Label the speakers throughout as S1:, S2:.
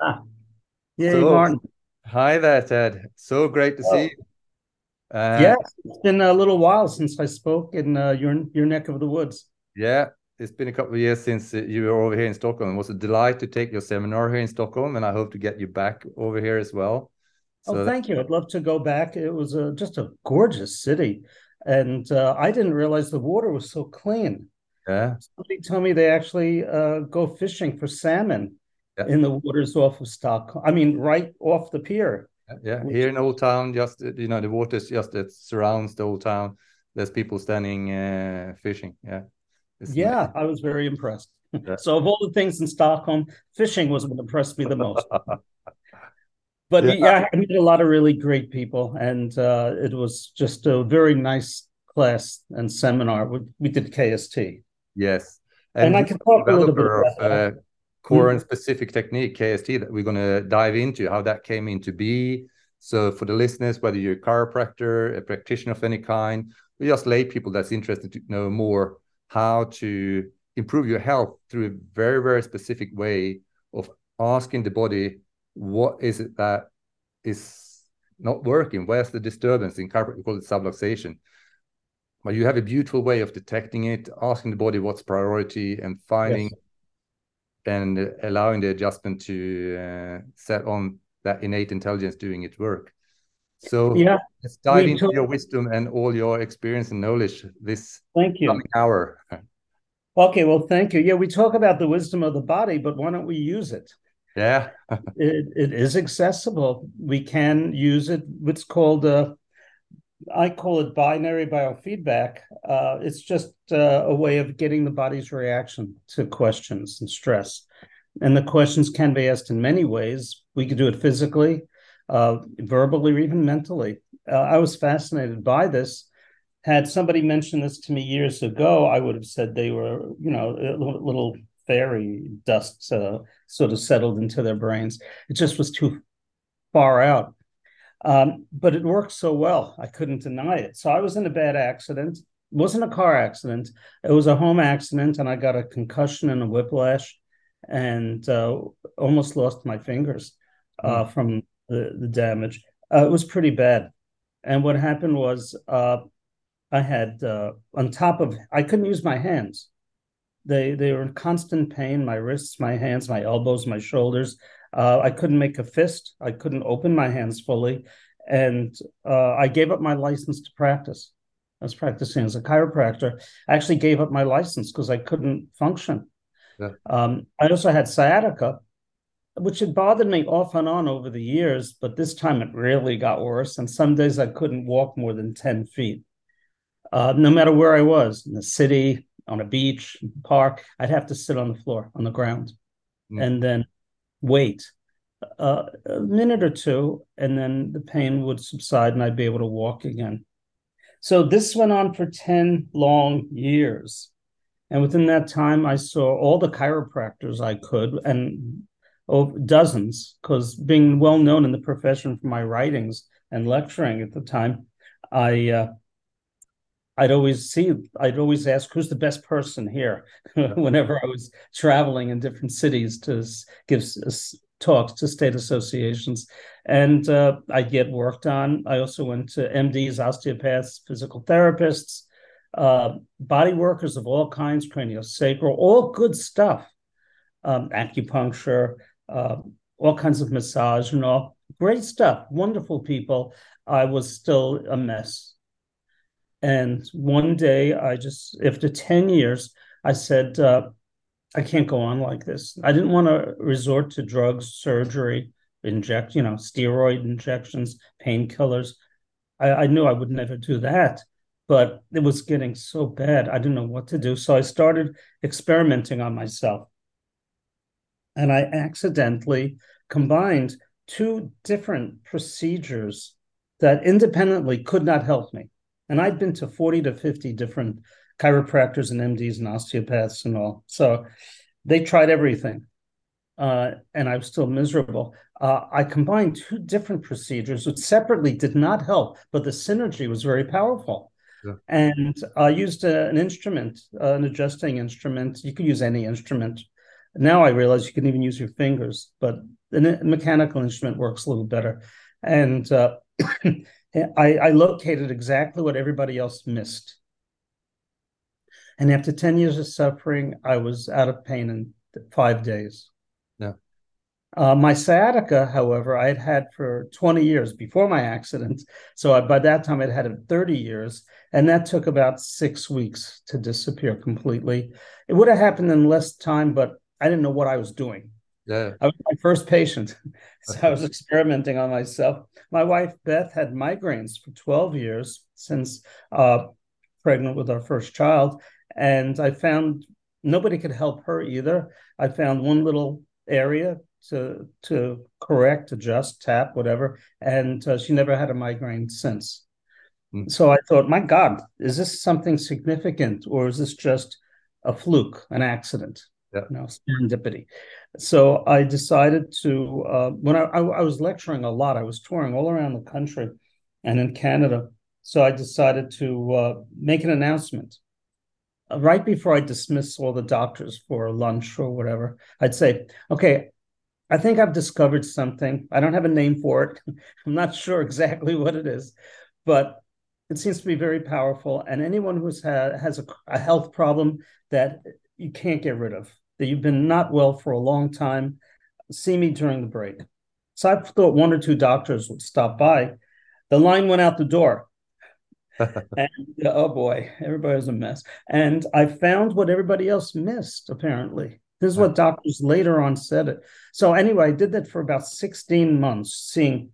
S1: Ah, yeah,
S2: So,
S1: Martin.
S2: hi there, Tedd. So great to see
S1: Oh,
S2: you. Uh,
S1: yeah, it's been a little while since I spoke in uh, your your neck of the woods.
S2: yeah, it's been a couple of years since uh, you were over here in Stockholm. It was a delight to take your seminar here in Stockholm, and I hope to get you back over here as well.
S1: Oh,
S2: So, that,
S1: thank you. I'd love to go back. It was a, just a gorgeous city, and uh, I didn't realize the water was so clean.
S2: yeah,
S1: Somebody told me they actually uh, go fishing for salmon
S2: yeah,
S1: in the waters off of Stockholm. I mean, right off the pier.
S2: yeah.
S1: Which,
S2: Here in Old Town, just you know, the water is just that surrounds the Old Town. There's people standing uh, fishing. Yeah, it's
S1: yeah. I was very impressed.
S2: Yeah.
S1: So, of all the things in Stockholm, fishing was what impressed me the most. but
S2: Yeah,
S1: yeah, I met a lot of really great people, and uh, it was just a very nice class and seminar. We, we did KST,
S2: yes.
S1: and
S2: And
S1: I can talk a little bit about that.
S2: uh, core
S1: Hmm?
S2: and specific technique, KST, that we're going to dive into how that came into be. So, for the listeners, whether you're a chiropractor, a practitioner of any kind, or just lay people that's interested to know more how to improve your health through a very, very specific way of asking the body, what is it that is not working? Where's the disturbance? In chiropractic, we call it subluxation. But you have a beautiful way of detecting it, asking the body what's priority, and finding
S1: Yes.
S2: And allowing the adjustment to uh, set on that innate intelligence doing its work. So
S1: Yeah,
S2: let's dive
S1: we
S2: into your wisdom and all your experience and knowledge this
S1: Thank
S2: coming
S1: you.
S2: hour.
S1: Okay, well, thank you. Yeah, we talk about the wisdom of the body, but why don't we use it?
S2: Yeah,
S1: It, it is accessible. We can use it. What's called uh, I call it binary biofeedback. Uh, it's just uh, a way of getting the body's reaction to questions and stress. And the questions can be asked in many ways. We could do it physically, uh, verbally, or even mentally. Uh, I was fascinated by this. Had somebody mentioned this to me years ago, I would have said they were, you know, a little, fairy dust uh, sort of settled into their brains. It just was too far out. Um, but it worked so well, I couldn't deny it. So I was in a bad accident. It wasn't a car accident. It was a home accident, and I got a concussion and a whiplash, and uh, almost lost my fingers
S2: Mm,
S1: uh, from the, the damage. Uh, it was pretty bad. And what happened was uh, I had uh, on top of I couldn't use my hands. They they were in constant pain. My wrists, my hands, my elbows, my shoulders. Uh, I couldn't make a fist. I couldn't open my hands fully, and uh, I gave up my license to practice. I was practicing as a chiropractor. I actually gave up my license because I couldn't function.
S2: yeah,
S1: Um, I also had sciatica, which had bothered me off and on over the years, but this time it really got worse. And some days I couldn't walk more than 10 feet uh, no matter where I was in the city, on a beach, park, I'd have to sit on the floor, on the ground,
S2: mm,
S1: and then wait uh, a minute or two, and then the pain would subside and I'd be able to walk again. So this went on for 10 long years. And within that time, I saw all the chiropractors I could and oh, dozens, because being well known in the profession for my writings and lecturing at the time, I uh, I'd always see, I'd always ask, who's the best person here? Whenever I was traveling in different cities to give talks to state associations. And uh, I get worked on. I also went to MDs, osteopaths, physical therapists, uh, body workers of all kinds, craniosacral, all good stuff, um, acupuncture, uh, all kinds of massage and all great stuff, wonderful people. I was still a mess and one day, I just, after 10 years, I said, uh, I can't go on like this. I didn't want to resort to drugs, surgery, inject, you know, steroid injections, painkillers. I, I knew I would never do that, but it was getting so bad. I didn't know what to do. So I started experimenting on myself. And I accidentally combined two different procedures that independently could not help me. And I'd been to 40 to 50 different chiropractors and MDs and osteopaths and all. So they tried everything. Uh, and I was still miserable. Uh, I combined two different procedures, which separately did not help, but the synergy was very powerful.
S2: yeah,
S1: And I used a, an instrument, uh, an adjusting instrument. You could use any instrument. Now I realize you can even use your fingers, but the mechanical instrument works a little better. And uh, I, I located exactly what everybody else missed. And after 10 years of suffering, I was out of pain in five days.
S2: Yeah.
S1: Uh, my sciatica, however, I had had for 20 years before my accident. So I, by that time, I'd had it 30 years. And that took about six weeks to disappear completely. It would have happened in less time, but I didn't know what I was doing.
S2: Yeah.
S1: I was my first patient. so I was experimenting on myself. My wife, Beth, had migraines for 12 years since uh, pregnant with our first child. And I found nobody could help her either. I found one little area to to correct, adjust, tap, whatever, and uh, she never had a migraine since. Mm. So I thought, my God, is this something significant, or is this just a fluke, an accident?
S2: Yeah.
S1: You know, serendipity. So I decided to uh, when I, I, I was lecturing a lot, I was touring all around the country and in Canada. So I decided to uh, make an announcement right before I dismiss all the doctors for lunch or whatever, I'd say, okay, I think I've discovered something. I don't have a name for it. I'm not sure exactly what it is, but it seems to be very powerful. And anyone who's had has a, a health problem that you can't get rid of, that you've been not well for a long time, see me during the break. So I thought one or two doctors would stop by. The line went out the door. and oh boy, everybody was a mess. And I found what everybody else missed, apparently. This is what doctors later on said it. So anyway, I did that for about 16 months, seeing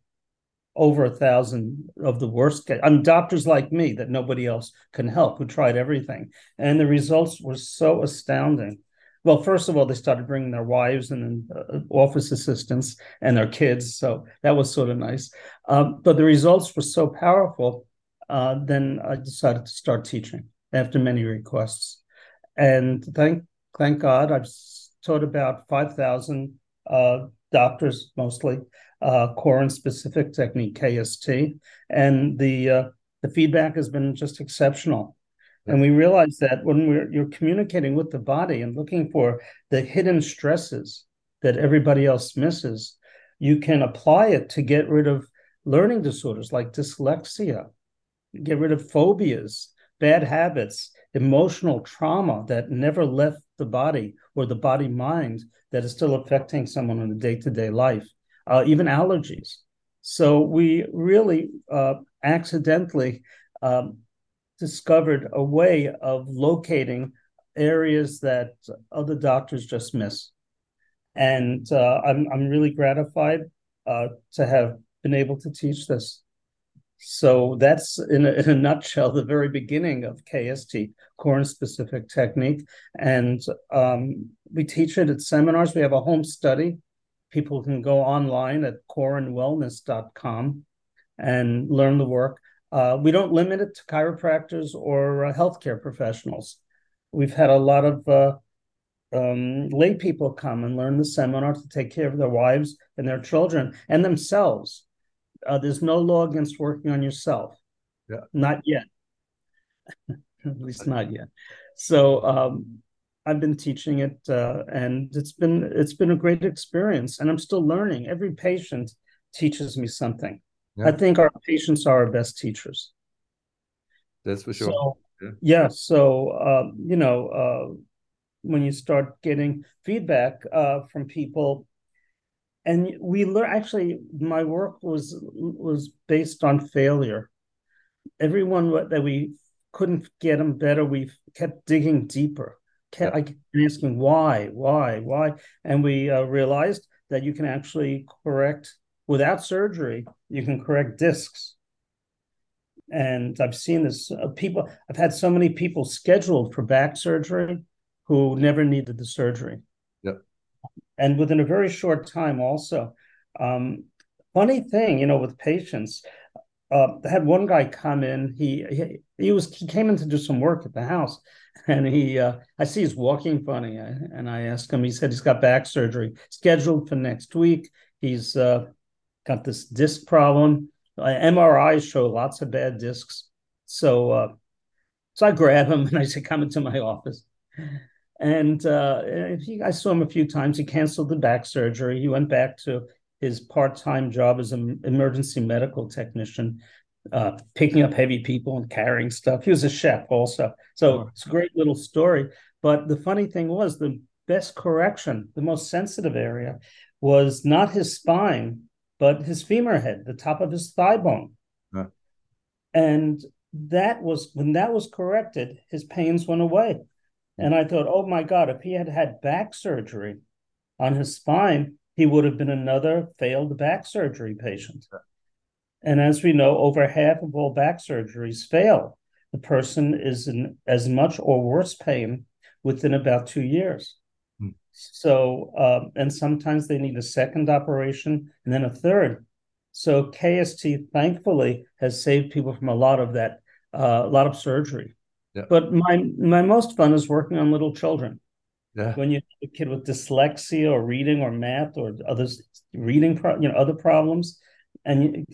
S1: over a thousand of the worst I mean, doctors like me that nobody else can help who tried everything. And the results were so astounding. Well, first of all, they started bringing their wives and uh, office assistants and their kids. So that was sort of nice. Um, but the results were so powerful uh, then I decided to start teaching after many requests. And thank thank God I've taught about 5,000 uh, doctors mostly, uh, and specific technique, KST. And the, uh, the feedback has been just exceptional. And we realize that when we're you're communicating with the body and looking for the hidden stresses that everybody else misses, you can apply it to get rid of learning disorders like dyslexia, get rid of phobias, bad habits, emotional trauma that never left the body or the body mind that is still affecting someone in a day to day life, uh, even allergies. So we really uh, accidentally um, discovered a way of locating areas that other doctors just miss. And uh, I'm, I'm really gratified uh, to have been able to teach this. So that's in a, in a, nutshell the very beginning of KST, Koren specific technique. And um, we teach it at seminars. We have a home study. People can go online at korenwellness.com and learn the work. Uh, we don't limit it to chiropractors or uh, healthcare professionals. We've had a lot of uh, um, lay people come and learn the seminar to take care of their wives and their children and themselves uh, there's no law against working on yourself.
S2: Yeah.
S1: Not yet. At least not yet. So um, I've been teaching it, uh, and it's been it's been a great experience, and I'm still learning. Every patient teaches me something. Yeah. I think our patients are our best teachers.
S2: That's for sure.
S1: So, yeah. yeah. So uh, you know, uh, when you start getting feedback uh, from people, and we learn actually my work was was based on failure everyone that we couldn't get them better we kept digging deeper kept yeah. asking why why why and we uh, realized that you can actually correct without surgery you can correct discs and i've seen this uh, people i've had so many people scheduled for back surgery who never needed the surgery Yep. and within a very short time also um, funny thing you know with patients uh, I had one guy come in he, he he was he came in to do some work at the house and he uh, i see he's walking funny and i asked him he said he's got back surgery scheduled for next week. He's uh, got this disc problem. Uh, mris show lots of bad discs. So uh, so i grab him and i say come into my office. And uh, he, I saw him a few times. He canceled the back surgery. He went back to his part-time job as an emergency medical technician, uh, picking up heavy people and carrying stuff. He was a chef also. So it's a great little story. But the funny thing was the best correction, the most sensitive area, was not his spine, but his femur head, the top of his thigh bone. And that was when that was corrected, his pains went away. And I thought, oh my God, if he had had back surgery on his spine, he would have been another failed back surgery patient. And as we know, over half of all back surgeries fail. The person is in as much or worse pain within about two years. Hmm. So, um, and sometimes they need a second operation and then a third. So, KST thankfully has saved people from a lot of that, uh, a lot of surgery. Yeah. But my my most fun is working on little children. Yeah. When you have a kid with dyslexia or reading or math or other reading, pro- you know, other problems, and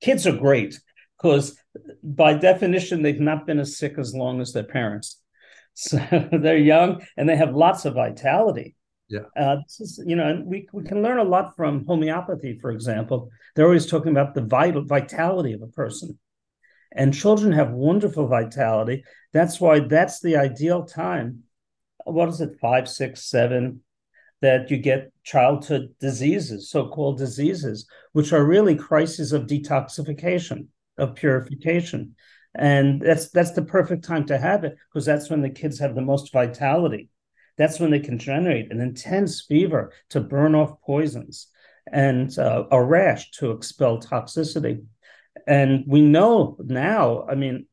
S1: kids are great because by definition they've not been as sick as long as their parents. So they're young and they have lots of vitality.
S2: Yeah.
S1: Uh, this is, you know, we, we can learn a lot from homeopathy, for example. They're always talking about the vital vitality of a person. And children have wonderful vitality. That's why that's the ideal time. What is it, five, six, seven, that you get childhood diseases, so called diseases, which are really crises of detoxification, of purification. And that's that's the perfect time to have it because that's when the kids have the most vitality. That's when they can generate an intense fever to burn off poisons and uh, a rash to expel toxicity. And we know now, I mean,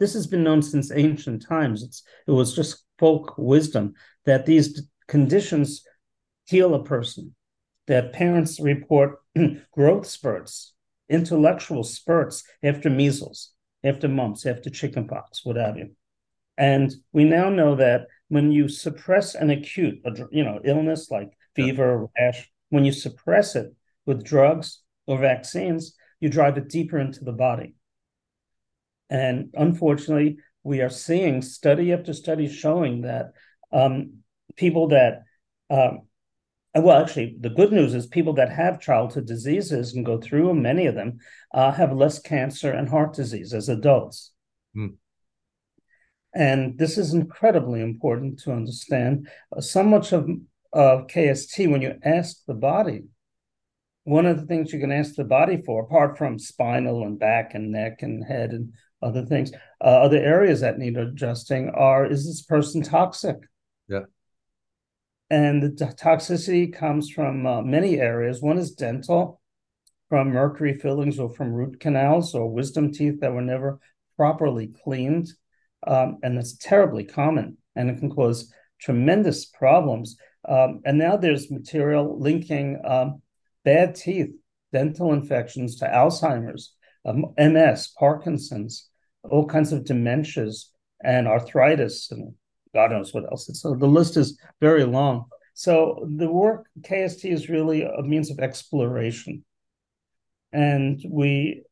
S1: this has been known since ancient times. It's it was just folk wisdom that these conditions heal a person. That parents report growth spurts, intellectual spurts after measles, after mumps, after chickenpox, what have you. And we now know that when you suppress an acute, you know, illness like fever, rash, when you suppress it with drugs or vaccines, you drive it deeper into the body. And unfortunately, we are seeing study after study showing that um, people that, um, well, actually, the good news is people that have childhood diseases and go through many of them uh, have less cancer and heart disease as adults. Mm. And this is incredibly important to understand. Uh, so much of, of KST, when you ask the body, one of the things you can ask the body for, apart from spinal and back and neck and head and other things, uh, other areas that need adjusting are is this person toxic?
S2: Yeah.
S1: And the toxicity comes from uh, many areas. One is dental, from mercury fillings or from root canals or wisdom teeth that were never properly cleaned. Um, and that's terribly common and it can cause tremendous problems. Um, and now there's material linking um, bad teeth, dental infections to Alzheimer's, um, MS, Parkinson's, all kinds of dementias and arthritis and God knows what else. So the list is very long. So the work KST is really a means of exploration. And we,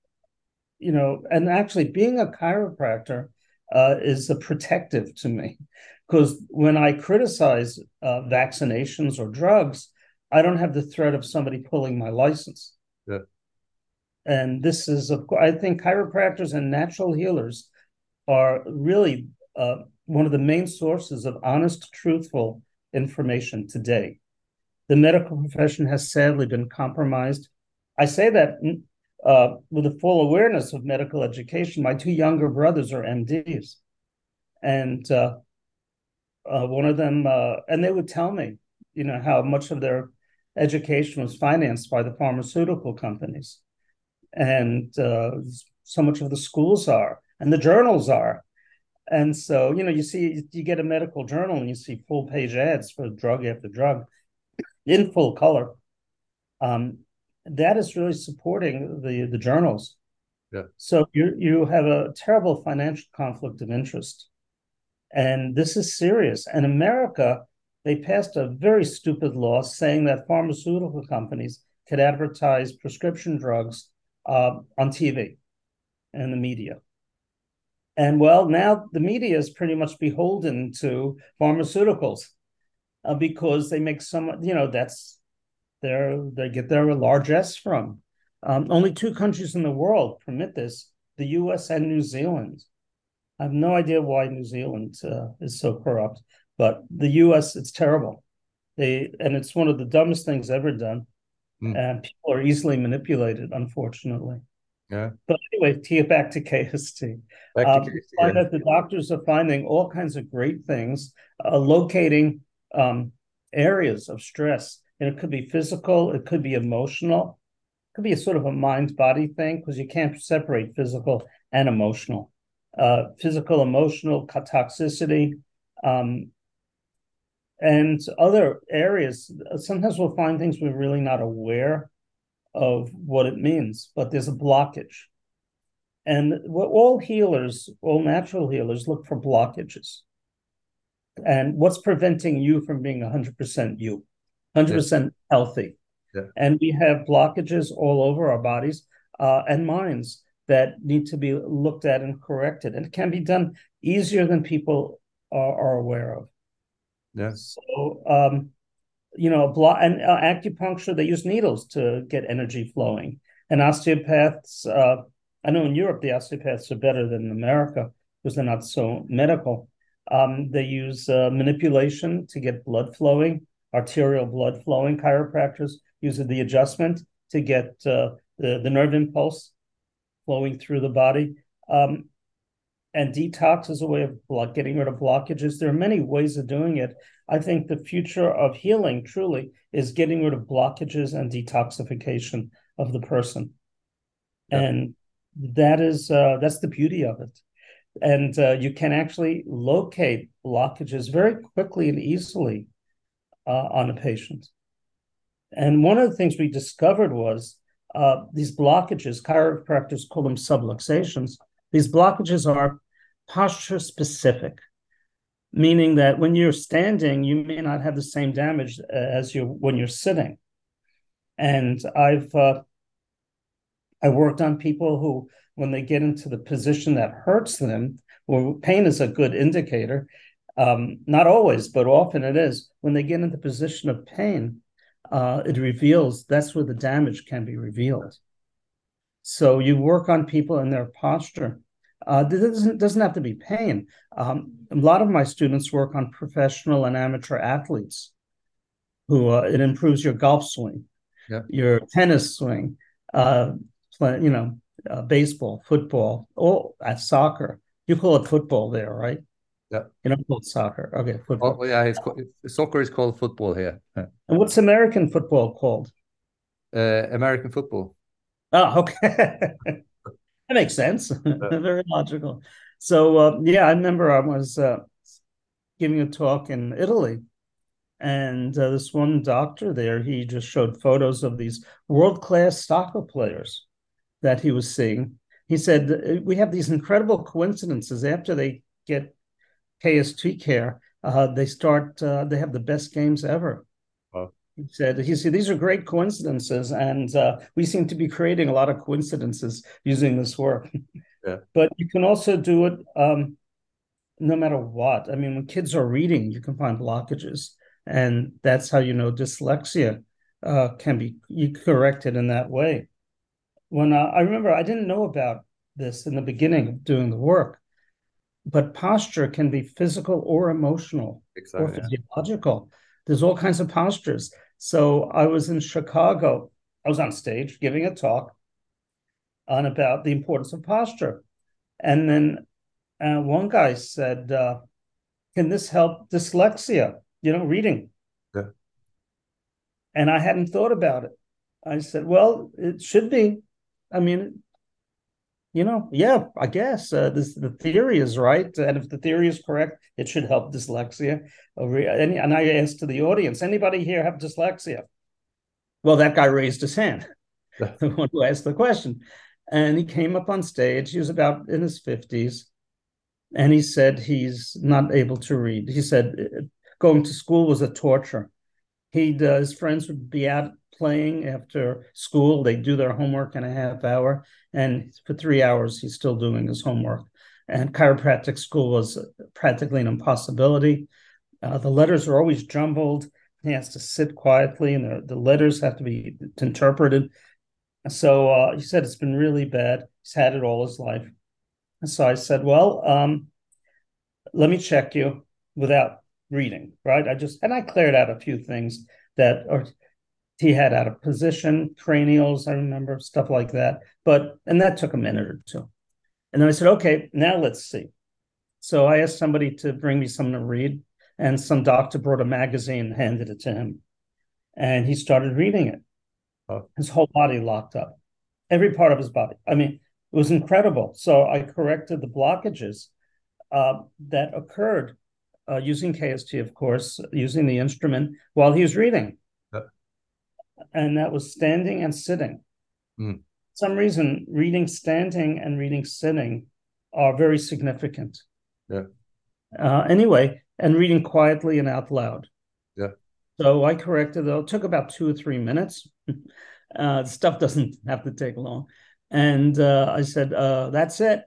S1: you know, and actually being a chiropractor uh, is a protective to me because when I criticize uh, vaccinations or drugs, I don't have the threat of somebody pulling my license.
S2: Yeah.
S1: And this is, of course, I think chiropractors and natural healers are really uh, one of the main sources of honest, truthful information today. The medical profession has sadly been compromised. I say that uh, with a full awareness of medical education. My two younger brothers are MDs, and uh, uh, one of them, uh, and they would tell me, you know, how much of their education was financed by the pharmaceutical companies. And uh, so much of the schools are, and the journals are. And so, you know, you see, you get a medical journal and you see full page ads for drug after drug in full color. Um, that is really supporting the the journals.
S2: Yeah.
S1: So you you have a terrible financial conflict of interest, and this is serious. And America they passed a very stupid law saying that pharmaceutical companies could advertise prescription drugs uh, on TV and the media. And well, now the media is pretty much beholden to pharmaceuticals uh, because they make some, you know, that's their they get their largesse from. Um, only two countries in the world permit this: the U.S. and New Zealand. I have no idea why New Zealand uh, is so corrupt, but the U.S. it's terrible. They and it's one of the dumbest things ever done, mm. and people are easily manipulated, unfortunately.
S2: Yeah.
S1: But anyway, to get back to KST, back um, to KST find yeah. that the doctors are finding all kinds of great things, uh, locating um, areas of stress, and it could be physical, it could be emotional, it could be a sort of a mind body thing because you can't separate physical and emotional. Uh, physical, emotional toxicity, um, and other areas. Sometimes we'll find things we're really not aware of what it means, but there's a blockage. And all healers, all natural healers, look for blockages. And what's preventing you from being 100% you, 100% yeah. healthy? Yeah. And we have blockages all over our bodies uh, and minds that need to be looked at and corrected. And it can be done easier than people are, are aware of.
S2: Yeah.
S1: So, um, you know, block and uh, acupuncture, they use needles to get energy flowing. And osteopaths, uh, I know in Europe the osteopaths are better than in America because they're not so medical. Um, they use uh, manipulation to get blood flowing, arterial blood flowing. Chiropractors use the adjustment to get uh, the, the nerve impulse flowing through the body. Um, and detox is a way of blood, getting rid of blockages. There are many ways of doing it. I think the future of healing truly is getting rid of blockages and detoxification of the person. Yeah. And that is uh, that's the beauty of it. And uh, you can actually locate blockages very quickly and easily uh, on a patient. And one of the things we discovered was uh, these blockages, chiropractors call them subluxations. These blockages are posture specific, meaning that when you're standing, you may not have the same damage as you when you're sitting. And I've uh, I worked on people who, when they get into the position that hurts them, well, pain is a good indicator. Um, not always, but often it is. When they get into the position of pain, uh, it reveals that's where the damage can be revealed. So you work on people and their posture uh, doesn't doesn't have to be pain. Um, a lot of my students work on professional and amateur athletes, who uh, it improves your golf swing,
S2: yeah.
S1: your tennis swing, uh, play, you know, uh, baseball, football, or at soccer. You call it football there, right?
S2: Yeah.
S1: You don't call it soccer. Okay, football.
S2: Oh, yeah, it's called, soccer is called football here.
S1: And what's American football called?
S2: Uh, American football.
S1: Oh, okay. That makes sense. Very logical. So uh, yeah, I remember I was uh, giving a talk in Italy, and uh, this one doctor there, he just showed photos of these world class soccer players that he was seeing. He said we have these incredible coincidences after they get KST care. Uh, they start. Uh, they have the best games ever. He said, he said, these are great coincidences, and uh, we seem to be creating a lot of coincidences using this work.
S2: Yeah.
S1: But you can also do it um, no matter what. I mean, when kids are reading, you can find blockages, and that's how you know dyslexia uh, can be corrected in that way. When uh, I remember, I didn't know about this in the beginning of doing the work, but posture can be physical or emotional exactly, or physiological. There's all kinds of postures. So I was in Chicago. I was on stage giving a talk on about the importance of posture. And then uh, one guy said, uh, Can this help dyslexia? You know, reading.
S2: Yeah.
S1: And I hadn't thought about it. I said, Well, it should be. I mean, you know, yeah, I guess uh, this the theory is right, and if the theory is correct, it should help dyslexia. And I asked to the audience, anybody here have dyslexia? Well, that guy raised his hand, the one who asked the question, and he came up on stage. He was about in his fifties, and he said he's not able to read. He said going to school was a torture. He uh, his friends would be out playing after school. They do their homework in a half hour, and for three hours he's still doing his homework. and chiropractic school was practically an impossibility. Uh, the letters are always jumbled. He has to sit quietly, and the, letters have to be interpreted. So uh, he said it's been really bad. He's had it all his life. And so I said, "Well, um, let me check you without reading, right? I just and I cleared out a few things that are he had out of position, cranials, I remember stuff like that. But and that took a minute or two. And then I said, okay, now let's see. So I asked somebody to bring me something to read, and some doctor brought a magazine and handed it to him. And he started reading it. Oh. His whole body locked up, every part of his body. I mean, it was incredible. So I corrected the blockages uh, that occurred uh, using KST, of course, using the instrument while he was reading. And that was standing and sitting. Mm. Some reason, reading standing and reading sitting are very significant.
S2: Yeah.
S1: Uh, anyway, and reading quietly and out loud.
S2: Yeah.
S1: So I corrected it. It took about two or three minutes. uh, stuff doesn't have to take long. And uh, I said, uh, That's it.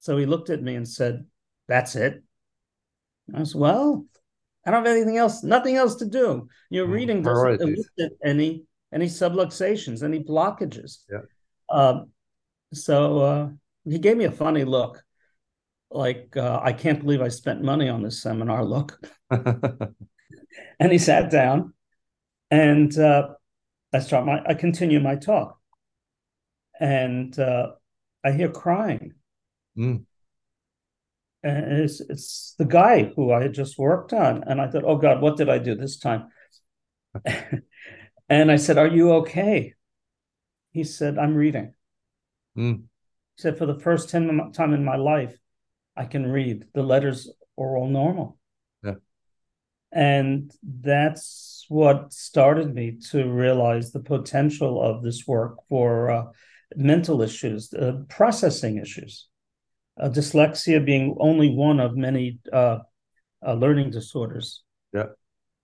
S1: So he looked at me and said, That's it. I said, Well, I don't have anything else, nothing else to do. Your mm, reading doesn't elicit any any subluxations, any blockages.
S2: Yeah.
S1: Um, so uh, he gave me a funny look, like uh, I can't believe I spent money on this seminar. Look, and he sat down, and uh, I start my I continue my talk, and uh, I hear crying.
S2: Mm.
S1: And it's, it's the guy who I had just worked on. And I thought, oh God, what did I do this time? and I said, Are you okay? He said, I'm reading.
S2: Mm.
S1: He said, For the first 10 time in my life, I can read. The letters are all normal.
S2: Yeah.
S1: And that's what started me to realize the potential of this work for uh, mental issues, uh, processing issues uh, dyslexia being only one of many uh, uh, learning disorders.
S2: Yeah.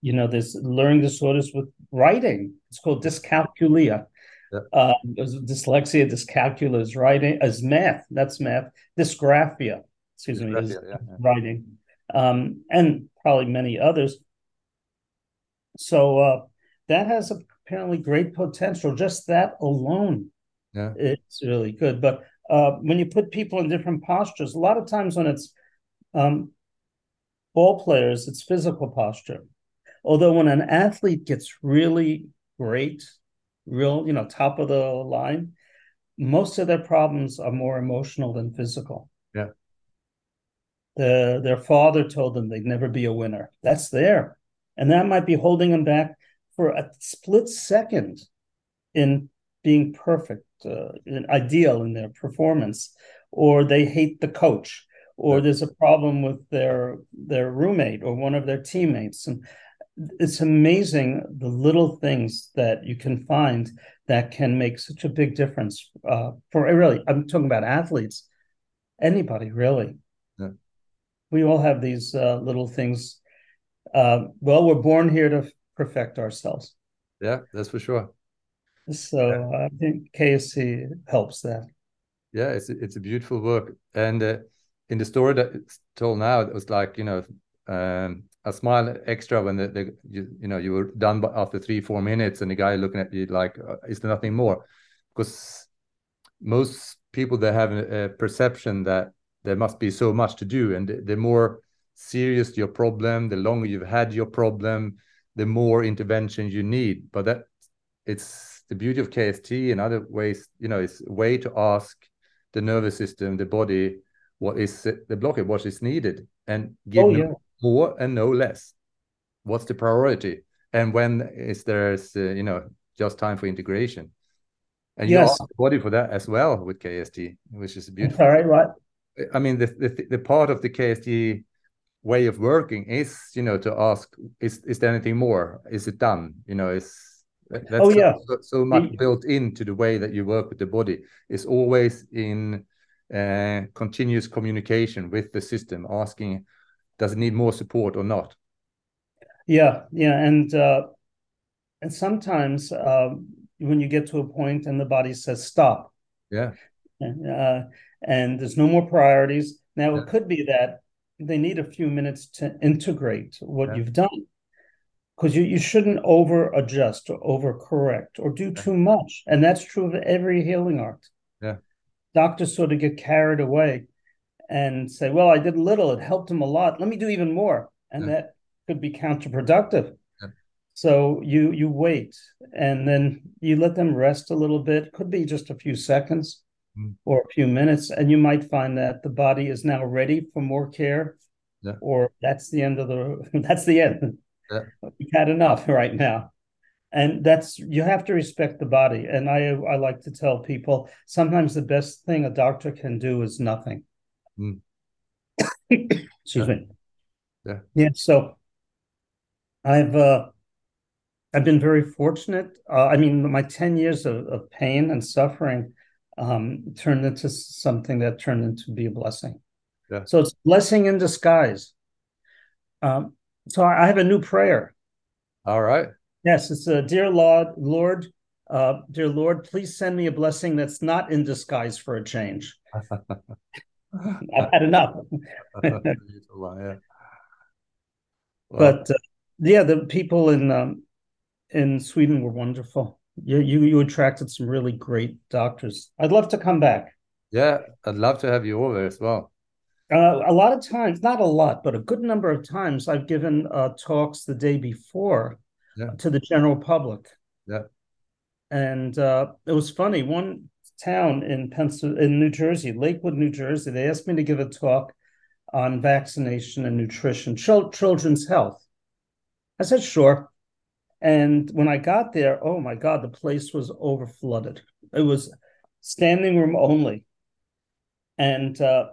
S1: You know, there's learning disorders with writing. It's called dyscalculia. Yeah. Uh, dyslexia, dyscalculia is writing, as math. That's math. Dysgraphia, excuse Dysgraphia, me, is yeah, yeah. writing, um, and probably many others. So uh, that has apparently great potential. Just that alone,
S2: yeah,
S1: it's really good. But uh, when you put people in different postures, a lot of times when it's um, ball players, it's physical posture. Although when an athlete gets really great, real, you know, top of the line, most of their problems are more emotional than physical.
S2: Yeah.
S1: The, their father told them they'd never be a winner. That's there. And that might be holding them back for a split second in being perfect uh, ideal in their performance, or they hate the coach, or there's a problem with their their roommate or one of their teammates, and it's amazing the little things that you can find that can make such a big difference uh, for really. I'm talking about athletes, anybody really.
S2: Yeah.
S1: We all have these uh, little things. Uh, well, we're born here to perfect ourselves.
S2: Yeah, that's for sure.
S1: So yeah. I think KST helps that.
S2: Yeah, it's it's a beautiful work, and uh, in the story that it's told now, it was like you know um, a smile extra when the, the you, you know you were done after three four minutes, and the guy looking at you like, uh, is there nothing more? Because most people they have a, a, perception that there must be so much to do, and the, the more serious your problem, the longer you've had your problem, the more intervention you need. But that it's the beauty of KST and other ways, you know, is a way to ask the nervous system, the body, what is the blockage, what is needed, and give oh, yeah. more and no less. What's the priority, and when is there's uh, you know just time for integration, and you yes. ask the body for that as well with KST, which is beautiful.
S1: All right, right.
S2: I mean, the, the the part of the KST way of working is you know to ask is is there anything more is it done you know is that's
S1: oh yeah,
S2: so, so much yeah. built into the way that you work with the body. It's always in uh, continuous communication with the system, asking, does it need more support or not?
S1: Yeah, yeah, and uh, and sometimes uh, when you get to a point and the body says stop,
S2: yeah,
S1: uh, and there's no more priorities. Now, it could be that they need a few minutes to integrate what
S2: Yeah.
S1: you've done because you, you shouldn't over adjust or over correct or do too much. And that's true of every healing art.
S2: Yeah.
S1: Doctors sort of get carried away and say, well, I did a little, it helped him a lot. Let me do even more. And
S2: Yeah.
S1: that could be counterproductive.
S2: Yeah.
S1: So you you wait and then you let them rest a little bit. Could be just a few seconds
S2: Mm.
S1: or a few minutes, and you might find that the body is now ready for more care.
S2: Yeah.
S1: Or that's the end of the that's the end.
S2: Yeah.
S1: We've had enough right now. And that's you have to respect the body. And I I like to tell people sometimes the best thing a doctor can do is nothing.
S2: Mm.
S1: Excuse
S2: Yeah.
S1: me.
S2: Yeah.
S1: Yeah. So I've uh I've been very fortunate. Uh, I mean, my 10 years of, of pain and suffering um, turned into something that turned into be a blessing.
S2: Yeah.
S1: So it's blessing in disguise. Um, so I have a new prayer.
S2: All right.
S1: Yes, it's a dear Lord, Lord, uh, dear Lord, please send me a blessing that's not in disguise for a change. I've had enough.
S2: Beautiful, yeah. Well,
S1: But uh, yeah, the people in um, in Sweden were wonderful. You, you you attracted some really great doctors. I'd love to come back.
S2: yeah, I'd love to have you over as well.
S1: Uh, a lot of times, not a lot, but a good number of times, I've given uh, talks the day before
S2: Yeah.
S1: to the general public.
S2: Yeah.
S1: And uh, it was funny. One town in Pencil in New Jersey, Lakewood, New Jersey, they asked me to give a talk on vaccination and nutrition, chil- children's health. I said, sure. And when I got there, oh my God, the place was over flooded. It was standing room only. And uh,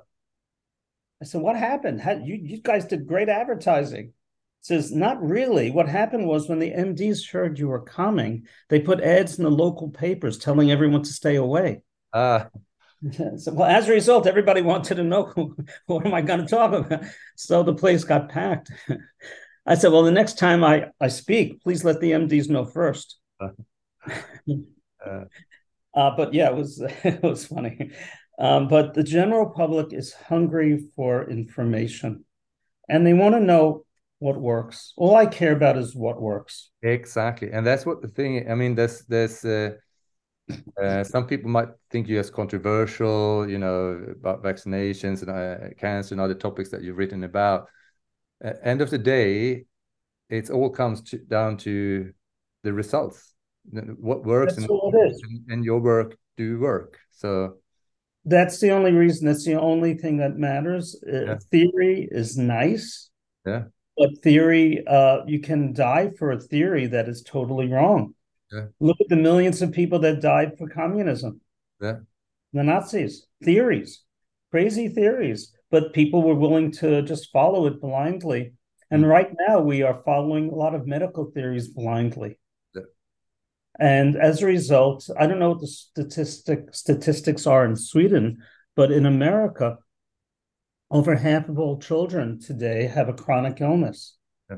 S1: I said, what happened? How, you, you guys did great advertising. Says, not really. What happened was when the MDs heard you were coming, they put ads in the local papers telling everyone to stay away.
S2: Ah,
S1: so, well, as a result, everybody wanted to know what am I going to talk about. So the place got packed. I said, well, the next time I, I speak, please let the MDs know first.
S2: uh,
S1: Uh, but yeah, it was it was funny. Um, but the general public is hungry for information, and they want to know what works. All I care about is what works.
S2: exactly. And that's what the thing, I mean, there's there's uh, uh, some people might think you as controversial, you know, about vaccinations and uh, cancer and other topics that you've written about. Uh, end of the day, it all comes to, down to the results. What works and,
S1: all it is.
S2: and, and your work do work. So
S1: That's the only reason. That's the only thing that matters. Uh,
S2: Yeah.
S1: Theory is nice.
S2: Yeah.
S1: But theory, uh, you can die for a theory that is totally wrong.
S2: Yeah.
S1: Look at the millions of people that died for communism.
S2: Yeah.
S1: The Nazis. Theories, crazy theories. But people were willing to just follow it blindly. And
S2: Mm.
S1: right now we are following a lot of medical theories blindly. And as a result, I don't know what the statistic statistics are in Sweden, but in America, over half of all children today have a chronic illness.
S2: Yeah.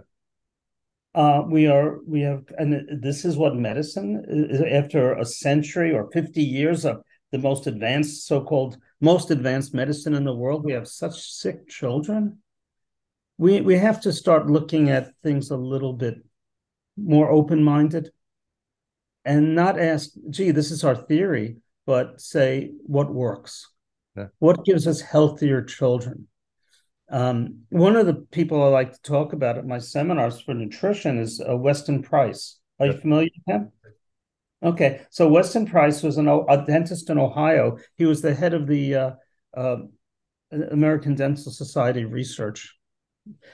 S1: Uh, we are we have, and this is what medicine after a century or 50 years of the most advanced, so-called most advanced medicine in the world. We have such sick children. We we have to start looking at things a little bit more open-minded and not ask, gee, this is our theory, but say what works.
S2: Yeah.
S1: What gives us healthier children? Um, one of the people I like to talk about at my seminars for nutrition is uh, Weston Price. Are you familiar with him? Okay, so Weston Price was an, a dentist in Ohio. He was the head of the uh, uh, American Dental Society research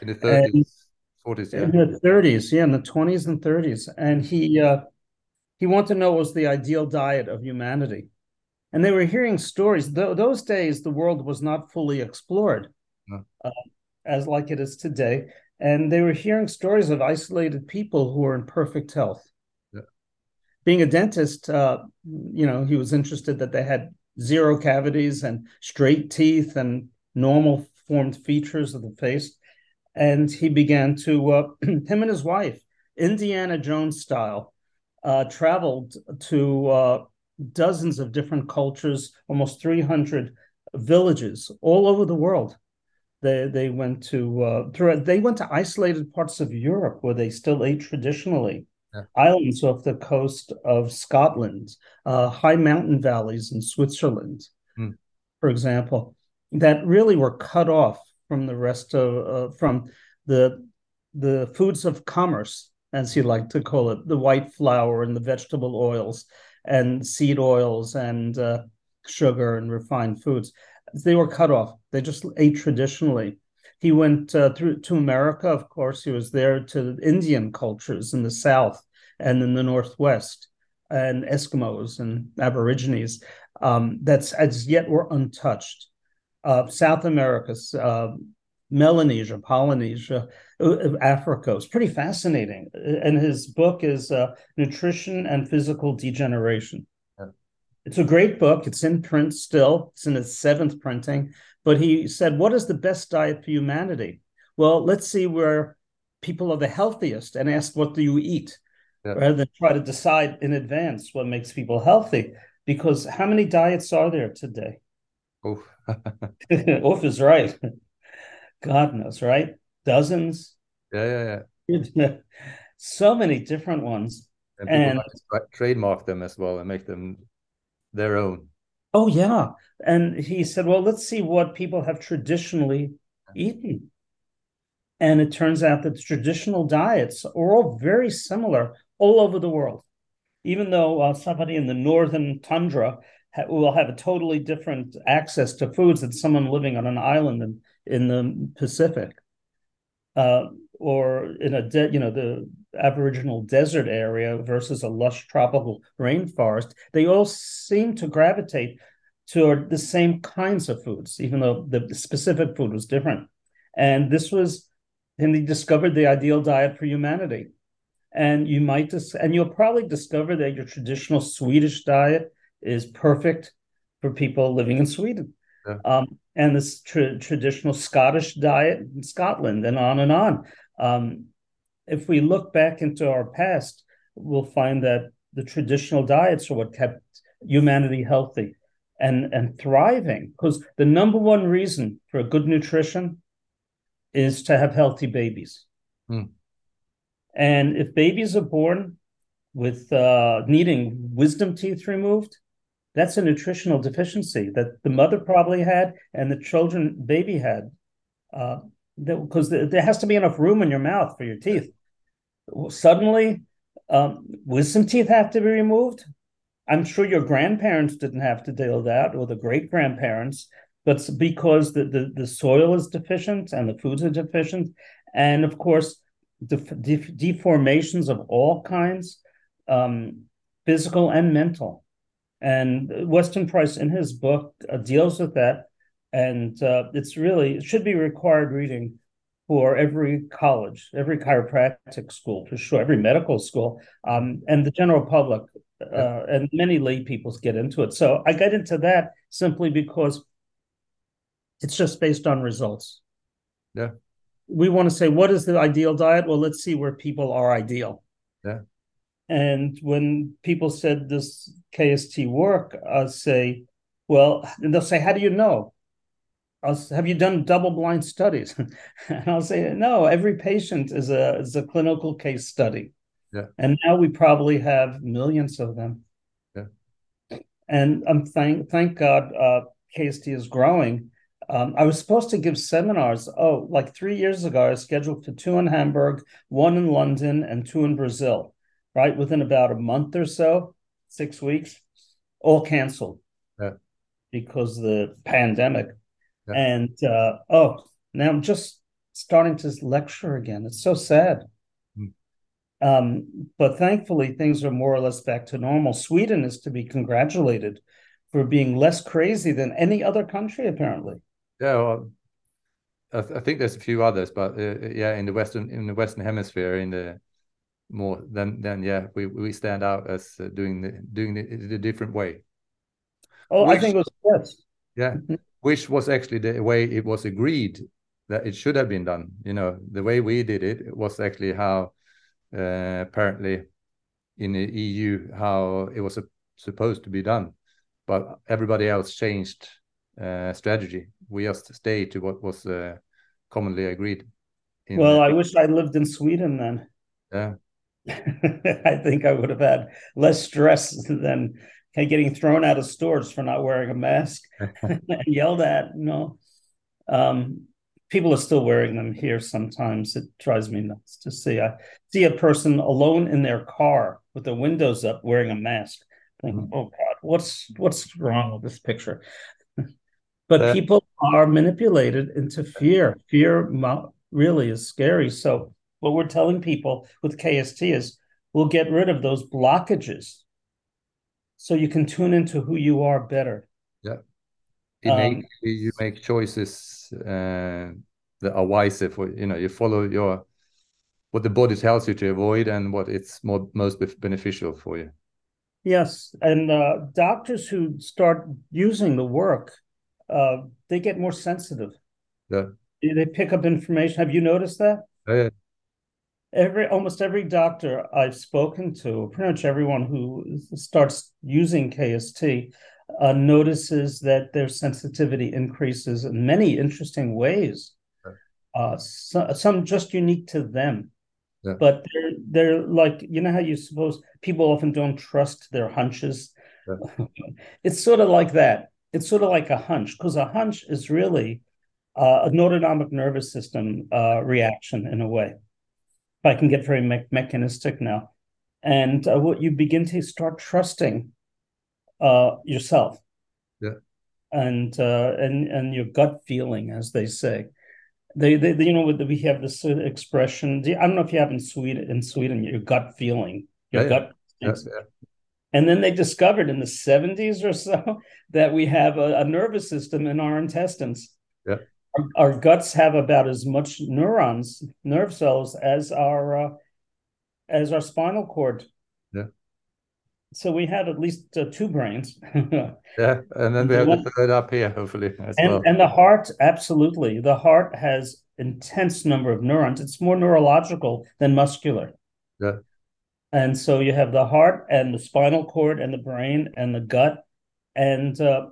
S2: in the 30s,
S1: And-
S2: 40s, yeah.
S1: in the 30s, yeah, in the 20s and 30s, and he uh, he wanted to know what was the ideal diet of humanity, and they were hearing stories. Th- those days, the world was not fully explored,
S2: No.
S1: uh, as like it is today, and they were hearing stories of isolated people who were in perfect health.
S2: Yeah.
S1: Being a dentist, uh, you know, he was interested that they had zero cavities and straight teeth and normal formed features of the face and he began to uh, him and his wife indiana jones style uh, traveled to uh, dozens of different cultures almost 300 villages all over the world. They they went to uh, through they went to isolated parts of Europe where they still ate traditionally. Yeah. Islands off the coast of Scotland, uh, high mountain valleys in Switzerland, mm. for example, that really were cut off from the rest of uh, from the the foods of commerce, as you like to call it, the white flour and the vegetable oils and seed oils and uh, sugar and refined foods. They were cut off. They just ate traditionally. He went uh, through to America. Of course, he was there to Indian cultures in the South and in the Northwest, and Eskimos and Aborigines. Um, that's as yet were untouched. Uh, South America, uh, Melanesia, Polynesia, uh, Africa. It's pretty fascinating. And his book is uh, Nutrition and Physical Degeneration. It's a great book. It's in print still. It's in its seventh printing. But he said, What is the best diet for humanity? Well, let's see where people are the healthiest and ask, What do you eat? Yeah. Rather than try to decide in advance what makes people healthy. Because how many diets are there today?
S2: Oof.
S1: Oof is right. God knows, right? Dozens.
S2: Yeah, yeah, yeah.
S1: so many different ones.
S2: And, and like trademark them as well and make them their own.
S1: Oh yeah. And he said, well, let's see what people have traditionally eaten. And it turns out that the traditional diets are all very similar all over the world. Even though uh, somebody in the northern tundra ha- will have a totally different access to foods than someone living on an island in, in the Pacific. Uh, or in a de- you know the aboriginal desert area versus a lush tropical rainforest they all seem to gravitate toward the same kinds of foods even though the specific food was different and this was and he discovered the ideal diet for humanity and you might dis- and you'll probably discover that your traditional swedish diet is perfect for people living in sweden yeah. um, and this tra- traditional scottish diet in scotland and on and on um, if we look back into our past, we'll find that the traditional diets are what kept humanity healthy and, and thriving. Because the number one reason for good nutrition is to have healthy babies. Hmm. And if babies are born with uh, needing wisdom teeth removed, that's a nutritional deficiency that the mother probably had and the children baby had. Uh, because there has to be enough room in your mouth for your teeth. Suddenly, um, wisdom teeth have to be removed. I'm sure your grandparents didn't have to deal with that, or the great grandparents, but because the, the, the soil is deficient and the foods are deficient, and of course, deformations of all kinds, um, physical and mental. And Weston Price, in his book, uh, deals with that and uh, it's really it should be required reading for every college, every chiropractic school, for sure, every medical school, um, and the general public, uh, and many lay people get into it. So I get into that simply because it's just based on results.
S2: Yeah.
S1: We want to say, what is the ideal diet? Well, let's see where people are ideal.
S2: Yeah.
S1: And when people said this KST work, I'll say, well, and they'll say, how do you know? I'll, have you done double blind studies? and I'll say, no, every patient is a, is a clinical case study.
S2: Yeah.
S1: And now we probably have millions of them.
S2: Yeah.
S1: And I'm thank thank God uh, KST is growing. Um, I was supposed to give seminars. Oh, like three years ago, I was scheduled for two in Hamburg, one in London, and two in Brazil. Right within about a month or so, six weeks, all canceled.
S2: Yeah.
S1: Because the pandemic. And uh, oh, now I'm just starting to lecture again. It's so sad. Mm. Um, but thankfully, things are more or less back to normal. Sweden is to be congratulated for being less crazy than any other country, apparently.
S2: Yeah, well, I, th- I think there's a few others, but uh, yeah, in the western in the western hemisphere, in the more than then yeah, we we stand out as uh, doing the doing the, the different way.
S1: Oh, Which, I think it was yes.
S2: Yeah, mm-hmm which was actually the way it was agreed that it should have been done. You know, the way we did it was actually how uh, apparently in the EU how it was supposed to be done, but everybody else changed uh, strategy. We just stayed to what was uh, commonly agreed.
S1: well, I wish I lived in Sweden then.
S2: Yeah.
S1: I think I would have had less stress than getting thrown out of stores for not wearing a mask and yelled at. You know, um, people are still wearing them here. Sometimes it drives me nuts to see. I see a person alone in their car with the windows up wearing a mask. Think, mm-hmm. oh God, what's what's wrong with this picture? but uh, people are manipulated into fear. Fear really is scary. So what we're telling people with KST is we'll get rid of those blockages so you can tune into who you are better.
S2: Yeah. Innately, um, you make choices uh, that are wiser for you know you follow your what the body tells you to avoid and what it's more most beneficial for you.
S1: Yes, and uh, doctors who start using the work, uh, they get more sensitive.
S2: Yeah,
S1: they pick up information. Have you noticed that?
S2: Yeah
S1: every almost every doctor I've spoken to, pretty much everyone who starts using KST, uh, notices that their sensitivity increases in many interesting ways. Uh, so, some just unique to them.
S2: Yeah.
S1: But they're they're like you know how you suppose people often don't trust their hunches. Yeah. it's sort of like that. It's sort of like a hunch because a hunch is really uh, an autonomic nervous system uh, reaction in a way. I can get very me- mechanistic now. And uh, what you begin to start trusting uh, yourself.
S2: Yeah.
S1: And uh, and and your gut feeling, as they say. They, they, they you know, we have this expression. I don't know if you have in Sweden. In Sweden, your gut feeling, your
S2: yeah,
S1: gut.
S2: Yeah. Yeah,
S1: and then they discovered in the 70s or so that we have a, a nervous system in our intestines.
S2: Yeah
S1: our, guts have about as much neurons, nerve cells, as our uh, as our spinal cord.
S2: Yeah.
S1: So we have at least uh, two brains.
S2: yeah, and then we have One, the third up here, hopefully
S1: and,
S2: well.
S1: And the heart, absolutely, the heart has intense number of neurons. It's more neurological than muscular.
S2: Yeah.
S1: And so you have the heart and the spinal cord and the brain and the gut, and uh,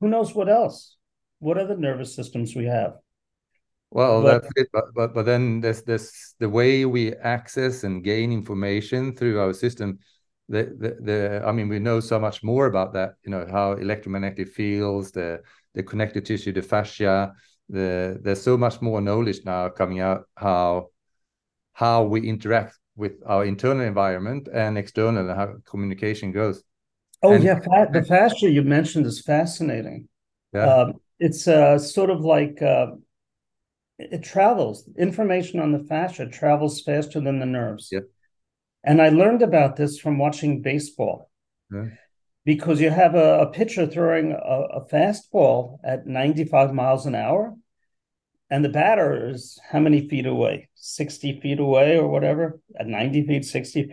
S1: who knows what else? What other nervous systems we have?
S2: Well, but, that's it. But, but but then there's this the way we access and gain information through our system. The, the the I mean we know so much more about that. You know how electromagnetic fields, the the connective tissue, the fascia. The there's so much more knowledge now coming out how how we interact with our internal environment and external and how communication goes.
S1: Oh and, yeah, the fascia you mentioned is fascinating.
S2: Yeah.
S1: Um, it's uh, sort of like uh, it travels. Information on the fascia travels faster than the nerves.
S2: Yep.
S1: And I learned about this from watching baseball.
S2: Yeah.
S1: Because you have a, a pitcher throwing a, a fastball at 95 miles an hour, and the batter is how many feet away? 60 feet away or whatever, at 90 feet, 60.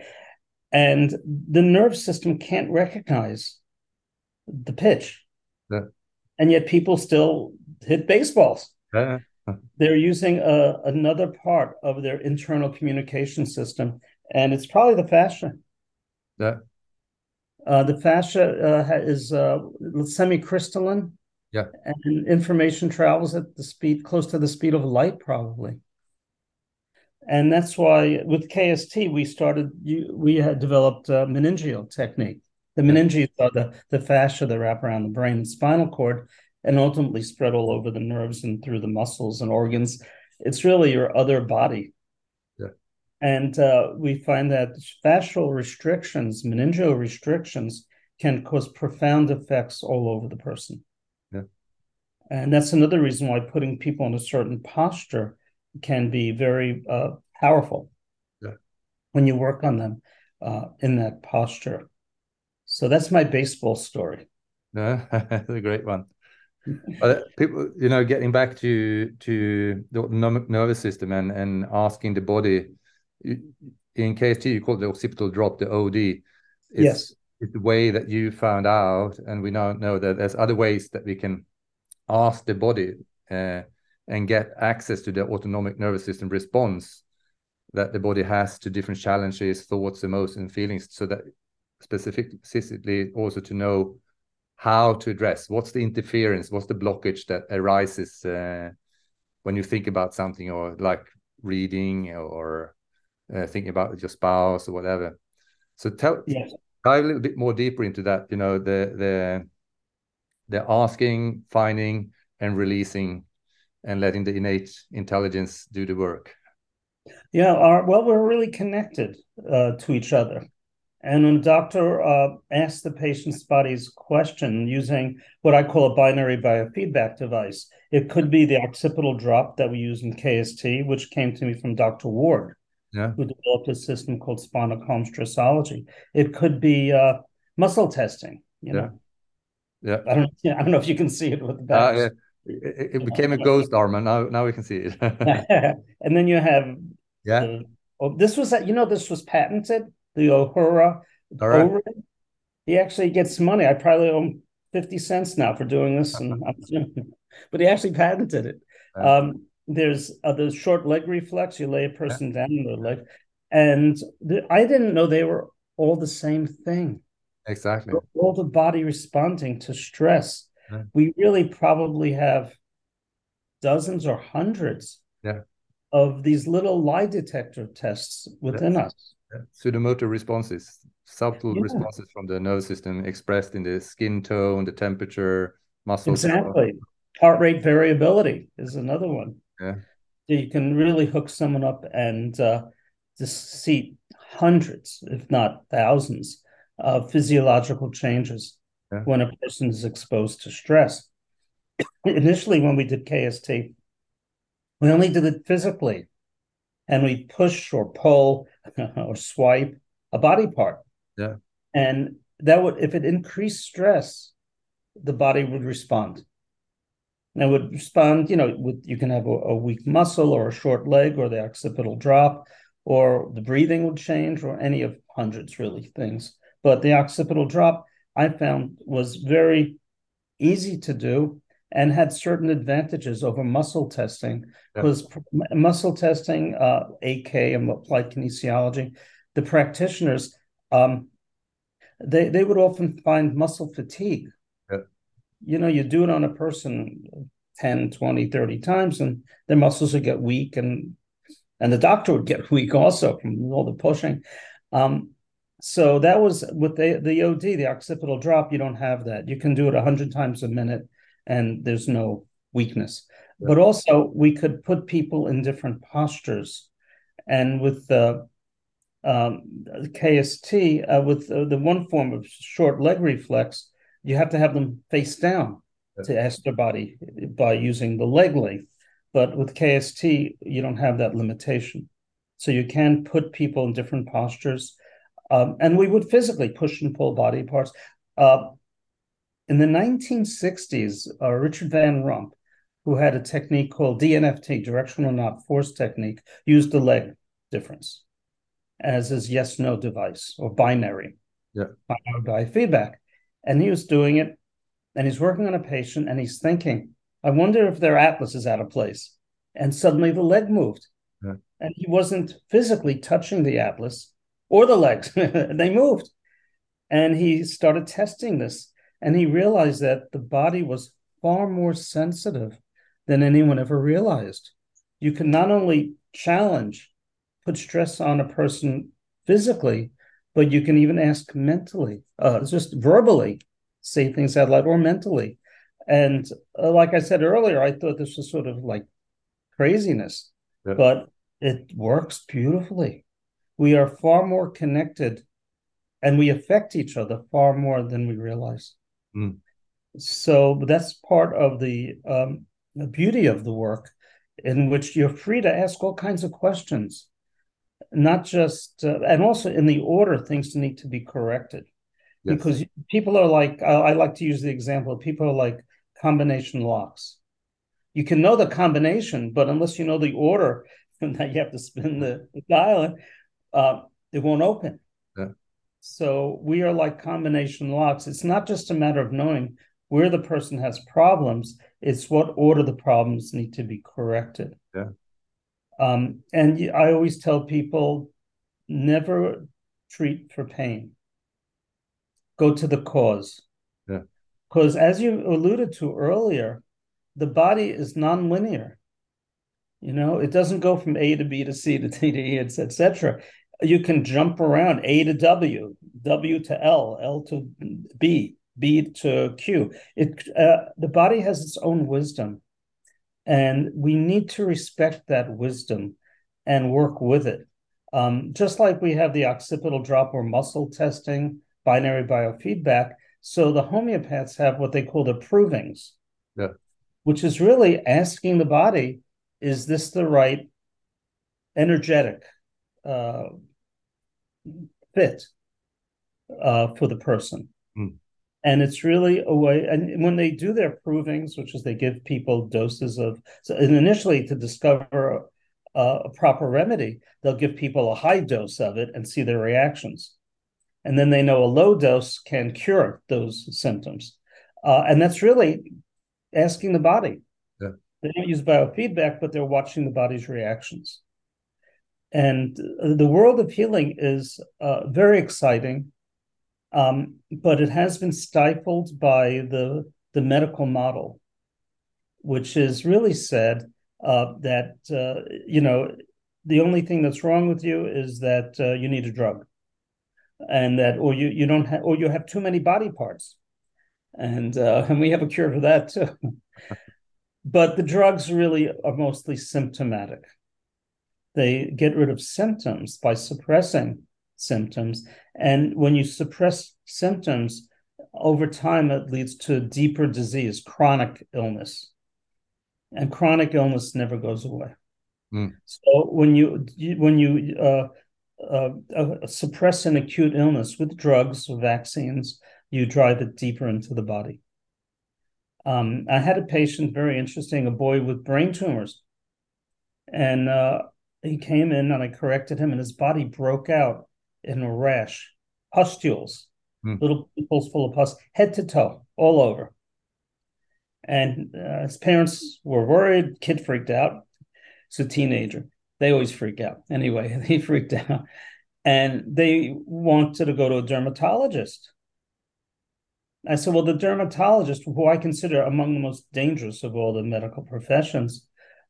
S1: And the nerve system can't recognize the pitch.
S2: Yeah
S1: and yet people still hit baseballs. They're using a, uh, another part of their internal communication system, and it's probably the fascia.
S2: Yeah.
S1: Uh, the fascia uh, is uh, semi-crystalline.
S2: Yeah.
S1: And information travels at the speed close to the speed of light, probably. And that's why with KST we started. We had developed a meningeal technique, the meninges are the, the fascia that wrap around the brain and spinal cord and ultimately spread all over the nerves and through the muscles and organs. It's really your other body.
S2: Yeah.
S1: And uh, we find that fascial restrictions, meningeal restrictions, can cause profound effects all over the person.
S2: Yeah.
S1: And that's another reason why putting people in a certain posture can be very uh, powerful
S2: yeah.
S1: when you work on them uh, in that posture. So that's my baseball story.
S2: No, that's a great one. people, you know, getting back to to the autonomic nervous system and and asking the body, in KST you call it the occipital drop, the OD. It's,
S1: yes,
S2: it's the way that you found out, and we now know that there's other ways that we can ask the body uh, and get access to the autonomic nervous system response that the body has to different challenges, thoughts, emotions, and feelings, so that specifically also to know how to address what's the interference what's the blockage that arises uh, when you think about something or like reading or uh, thinking about your spouse or whatever. So tell
S1: yes.
S2: dive a little bit more deeper into that you know the the the asking finding and releasing and letting the innate intelligence do the work.
S1: Yeah our, well we're really connected uh, to each other and when a doctor uh, asks the patient's body's question using what I call a binary biofeedback device, it could be the occipital drop that we use in KST, which came to me from Dr. Ward,
S2: yeah.
S1: who developed a system called spinal column stressology. It could be uh, muscle testing. You know,
S2: yeah.
S1: I don't. I don't know if you can see it with the back.
S2: Uh, yeah. It, it, became a ghost arm, and now now we can see it.
S1: and then you have
S2: yeah.
S1: The, oh, this was that you know this was patented the Omura. Right. he actually gets money. I probably owe him 50 cents now for doing this. And but he actually patented it. Um, there's uh, the short leg reflex. You lay a person yeah. down in the leg. And the, I didn't know they were all the same thing.
S2: Exactly.
S1: All the body responding to stress. Yeah. We really probably have dozens or hundreds
S2: yeah.
S1: of these little lie detector tests within us.
S2: Sudomotor responses, subtle yeah. responses from the nervous system expressed in the skin tone, the temperature, muscle.
S1: Exactly. Heart rate variability is another one.
S2: Yeah.
S1: You can really hook someone up and uh, just see hundreds, if not thousands, of physiological changes yeah. when a person is exposed to stress. Initially, when we did KST, we only did it physically and we push or pull or swipe a body part.
S2: Yeah.
S1: And that would, if it increased stress, the body would respond. And it would respond, you know, with you can have a, a weak muscle or a short leg or the occipital drop, or the breathing would change, or any of hundreds really things. But the occipital drop I found was very easy to do and had certain advantages over muscle testing because yeah. muscle testing, uh, AK and applied kinesiology, the practitioners, um, they they would often find muscle fatigue.
S2: Yeah.
S1: You know, you do it on a person 10, 20, 30 times, and their muscles would get weak, and and the doctor would get weak also from all the pushing. Um, so that was with the the OD, the occipital drop. You don't have that. You can do it hundred times a minute and there's no weakness. Yeah. But also, we could put people in different postures. And with the um, KST, uh, with uh, the one form of short leg reflex, you have to have them face down to ask their body by using the leg length. But with KST, you don't have that limitation. So you can put people in different postures. Um, and we would physically push and pull body parts. Uh, in the 1960s, uh, Richard Van Rumpt, who had a technique called DNFT, directional non-force technique, used the leg difference as his yes no device or binary.
S2: Yeah.
S1: Binary feedback. And he was doing it and he's working on a patient and he's thinking, I wonder if their atlas is out of place. And suddenly the leg moved.
S2: Yeah.
S1: And he wasn't physically touching the atlas or the legs, they moved. And he started testing this and he realized that the body was far more sensitive than anyone ever realized. You can not only challenge, put stress on a person physically, but you can even ask mentally, uh, just verbally, say things out loud or mentally. And uh, like I said earlier, I thought this was sort of like craziness, yeah. but it works beautifully. We are far more connected and we affect each other far more than we realize.
S2: Mm.
S1: So that's part of the, um, the beauty of the work, in which you're free to ask all kinds of questions, not just, uh, and also in the order things need to be corrected. Yes. Because people are like, I, I like to use the example, of people are like combination locks. You can know the combination, but unless you know the order that you have to spin the, the dial, uh, it won't open. So we are like combination locks. It's not just a matter of knowing where the person has problems, it's what order the problems need to be corrected.
S2: Yeah.
S1: Um, and I always tell people never treat for pain. Go to the cause.
S2: Yeah.
S1: Because as you alluded to earlier, the body is nonlinear. You know, it doesn't go from A to B to C to D to E, etc. You can jump around A to W, W to L, L to B, B to Q. It uh, the body has its own wisdom, and we need to respect that wisdom and work with it. Um, just like we have the occipital drop or muscle testing, binary biofeedback. So the homeopaths have what they call the provings,
S2: yeah.
S1: which is really asking the body, is this the right energetic uh, fit uh, for the person?
S2: Mm.
S1: And it's really a way, and when they do their provings, which is they give people doses of, so initially to discover uh, a proper remedy, they'll give people a high dose of it and see their reactions. And then they know a low dose can cure those symptoms. Uh, and that's really asking the body.
S2: Yeah.
S1: They don't use biofeedback, but they're watching the body's reactions. And the world of healing is uh, very exciting, um, but it has been stifled by the, the medical model, which is really said uh, that uh, you know the only thing that's wrong with you is that uh, you need a drug, and that or you you don't have or you have too many body parts, and uh, and we have a cure for that too. but the drugs really are mostly symptomatic. They get rid of symptoms by suppressing symptoms, and when you suppress symptoms, over time it leads to deeper disease, chronic illness and chronic illness never goes away.
S2: Mm.
S1: So when you when you uh, uh, uh, suppress an acute illness with drugs or vaccines, you drive it deeper into the body. Um, I had a patient, very interesting, a boy with brain tumors, and uh, he came in and I corrected him, and his body broke out in a rash, pustules, mm. little pimples full of pus, head to toe, all over. And uh, his parents were worried. Kid freaked out. It's a teenager. They always freak out. Anyway, he freaked out. And they wanted to go to a dermatologist. I said, well, the dermatologist, who I consider among the most dangerous of all the medical professions,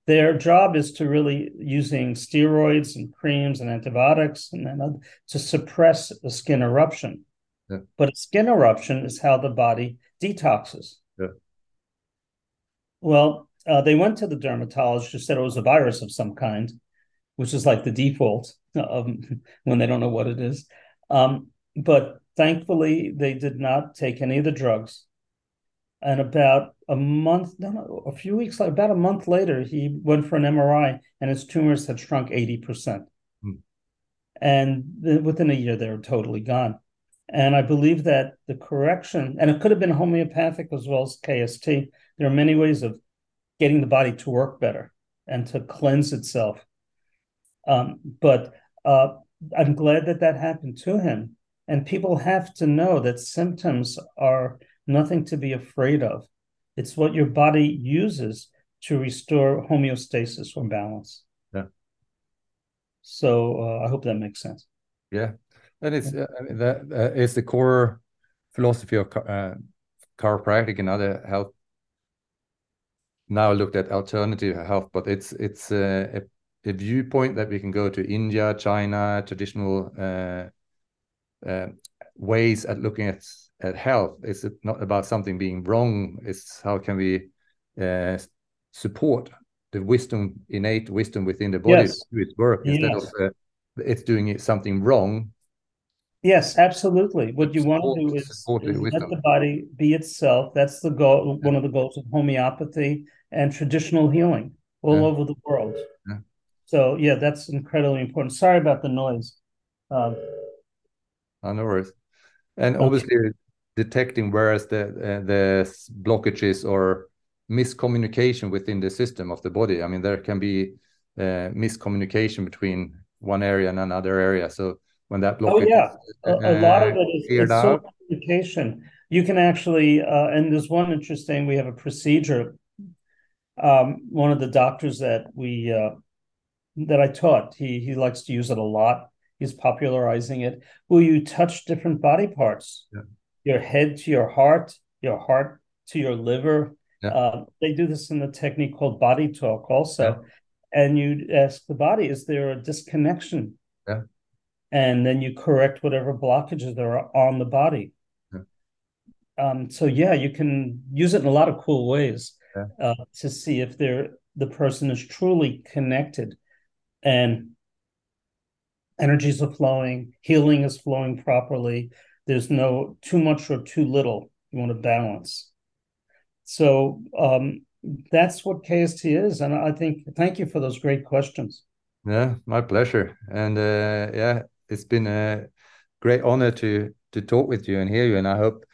S1: their job is to really using steroids and creams and antibiotics and then to suppress a skin eruption. Yeah. But a skin eruption is how the body detoxes. Well, uh, they went to the dermatologist who said it was a virus of some kind, which is like the default um, when they don't know what it is. Um, but thankfully, they did not take any of the drugs. And about a month, no, no, a few weeks, about a month later, he went for an MRI, and his tumors had shrunk eighty percent. Hmm. And within a year, they were totally gone. And I believe that the correction, and it could have been homeopathic as well as KST, there are many ways of getting the body to work better and to cleanse itself. Um, but uh, I'm glad that that happened to him. And people have to know that symptoms are nothing to be afraid of. It's what your body uses to restore homeostasis or balance.
S2: Yeah.
S1: So uh, I hope that makes sense.
S2: Yeah, and it's uh, that uh, is the core philosophy of uh, chiropractic and other health now looked at alternative health, but it's it's a, a, viewpoint that we can go to India, China, traditional uh, uh, ways at looking at at health. It's not about something being wrong. It's how can we uh, support the wisdom, innate wisdom within the body yes. to do its work instead yes. of uh, it's doing it something wrong.
S1: Yes, absolutely. What you support, want to do is, is let the body be itself. That's the goal. One of the goals of homeopathy and traditional healing all yeah. over the world.
S2: Yeah.
S1: So yeah, that's incredibly important. Sorry about the noise. Um,
S2: no worries. And obviously, detecting whereas the uh, the blockages or miscommunication within the system of the body. I mean, there can be uh, miscommunication between one area and another area. So when that blockage,
S1: oh yeah, uh, a, a, lot of it is it's out, communication. You can actually, uh, and there's one interesting. We have a procedure um, one of the doctors that we uh, that I taught, he he likes to use it a lot. He's popularizing it. Will you touch different body parts?
S2: Yeah.
S1: Your head to your heart, your heart to your liver. Yeah. Uh, they do this in the technique called body talk also. Yeah. And you ask the body, is there a disconnection?
S2: Yeah.
S1: And then you correct whatever blockages there are on the body. Yeah. Um, so yeah, you can use it in a lot of cool ways uh, to see if they're the person is truly connected and energies are flowing, healing is flowing properly. There's no too much or too little. You want to balance. So um, that's what KST is. And I think, thank you for those great questions.
S2: Yeah, my pleasure. And uh, yeah, it's been a great honor to to talk with you and hear you. And I hope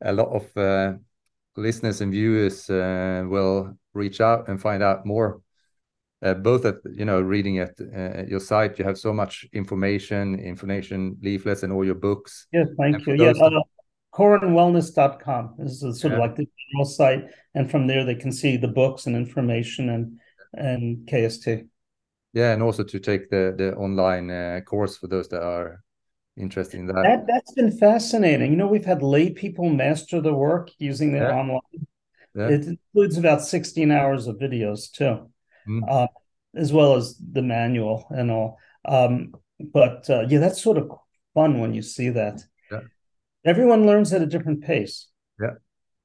S2: a lot of uh, listeners and viewers uh, will reach out and find out more. Uh, both at you know reading at, uh, your site, you have so much information, information leaflets, and all your books.
S1: Yes, thank you. Yes, Yeah, uh, korenwellness.com is sort yeah. of like the general site, and from there they can see the books and information and and KST.
S2: Yeah, and also to take the the online uh, course for those that are interested in that.
S1: that. That's been fascinating. You know, we've had lay people master the work using the yeah. online. Yeah. It includes about 16 hours of videos too, mm. uh, as well as the manual and all. Um, but uh, yeah, that's sort of fun when you see that.
S2: Yeah.
S1: Everyone learns at a different pace.
S2: Yeah.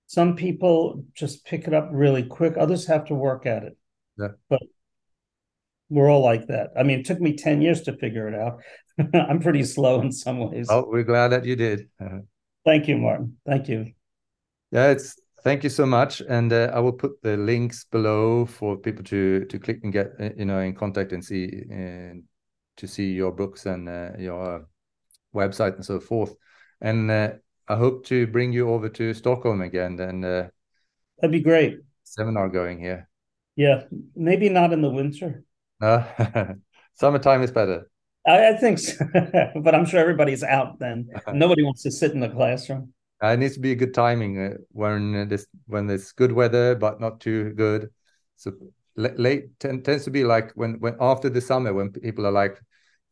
S1: Some people just pick it up really quick. Others have to work at it.
S2: Yeah.
S1: But we're all like that. I mean, it took me 10 years to figure it out. I'm pretty slow in some ways.
S2: Oh, we're glad that you did.
S1: Thank you, Martin. Thank you.
S2: Yeah, it's thank you so much, and uh, I will put the links below for people to to click and get uh, you know in contact and see and to see your books and uh, your website and so forth. And uh, I hope to bring you over to Stockholm again. And uh,
S1: that'd be great.
S2: Seminar going here.
S1: Yeah, maybe not in the winter.
S2: No, summertime is better.
S1: I, I think so. but I'm sure everybody's out then. Nobody wants to sit in the classroom.
S2: Uh, it needs to be a good timing uh, when this when it's good weather but not too good. So late tends to be like when when after the summer when people are like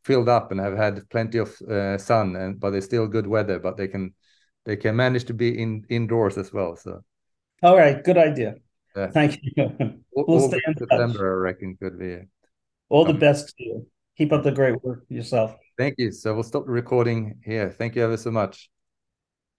S2: filled up and have had plenty of uh, sun and but it's still good weather but they can they can manage to be in indoors as well. So.
S1: All right, good idea. Yeah. Thank you. we'll stay in
S2: September, I reckon, could be.
S1: All um, the best to you. Keep up the great work yourself.
S2: Thank you. So we'll stop the recording here. Thank you ever so much.